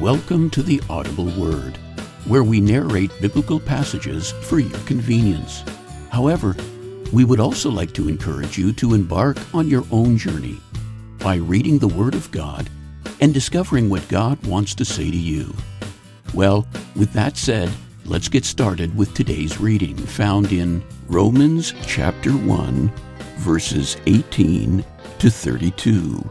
Welcome to the Audible Word, where we narrate biblical passages for your convenience. However, we would also like to encourage you to embark on your own journey by reading the Word of God and discovering what God wants to say to you. Well, with that said, let's get started with today's reading found in Romans chapter 1, verses 18 to 32.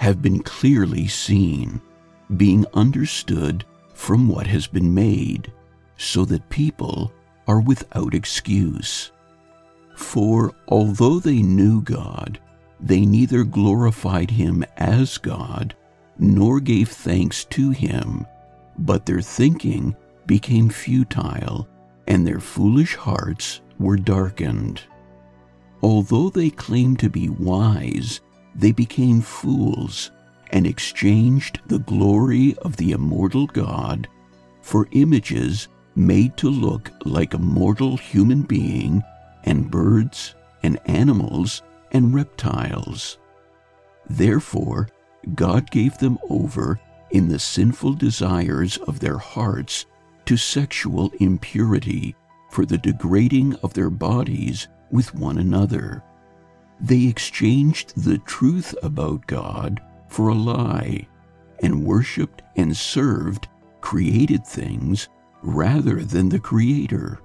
have been clearly seen, being understood from what has been made, so that people are without excuse. For although they knew God, they neither glorified him as God, nor gave thanks to him, but their thinking became futile, and their foolish hearts were darkened. Although they claimed to be wise, they became fools and exchanged the glory of the immortal God for images made to look like a mortal human being and birds and animals and reptiles. Therefore, God gave them over in the sinful desires of their hearts to sexual impurity for the degrading of their bodies with one another they exchanged the truth about God for a lie and worshiped and served created things rather than the Creator,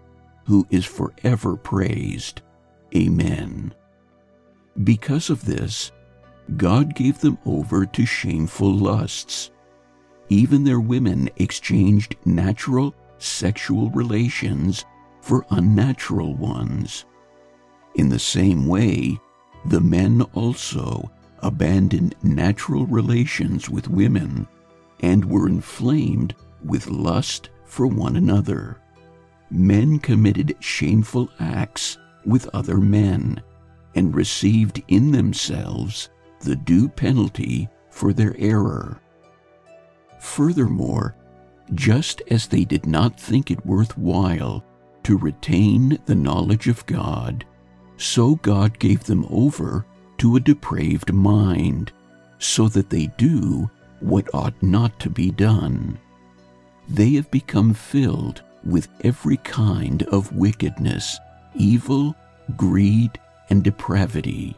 who is forever praised. Amen. Because of this, God gave them over to shameful lusts. Even their women exchanged natural sexual relations for unnatural ones. In the same way, the men also abandoned natural relations with women and were inflamed with lust for one another. Men committed shameful acts with other men and received in themselves the due penalty for their error. Furthermore, just as they did not think it worthwhile to retain the knowledge of God, so God gave them over to a depraved mind, so that they do what ought not to be done. They have become filled with every kind of wickedness, evil, greed, and depravity.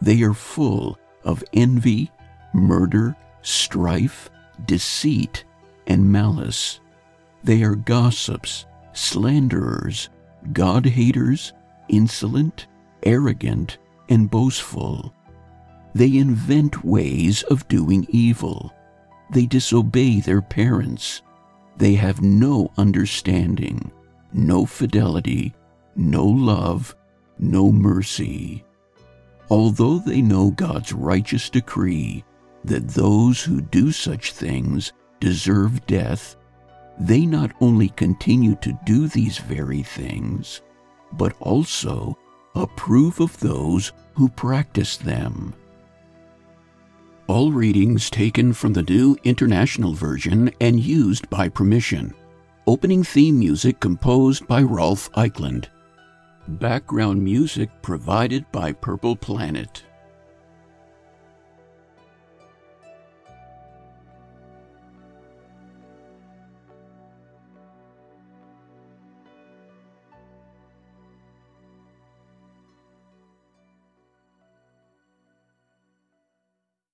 They are full of envy, murder, strife, deceit, and malice. They are gossips, slanderers, God haters, insolent, arrogant, and boastful. They invent ways of doing evil. They disobey their parents. They have no understanding, no fidelity, no love, no mercy. Although they know God's righteous decree that those who do such things deserve death, they not only continue to do these very things, but also approve of those who practice them. All readings taken from the New International Version and used by permission. Opening theme music composed by Rolf Eichland. Background music provided by Purple Planet.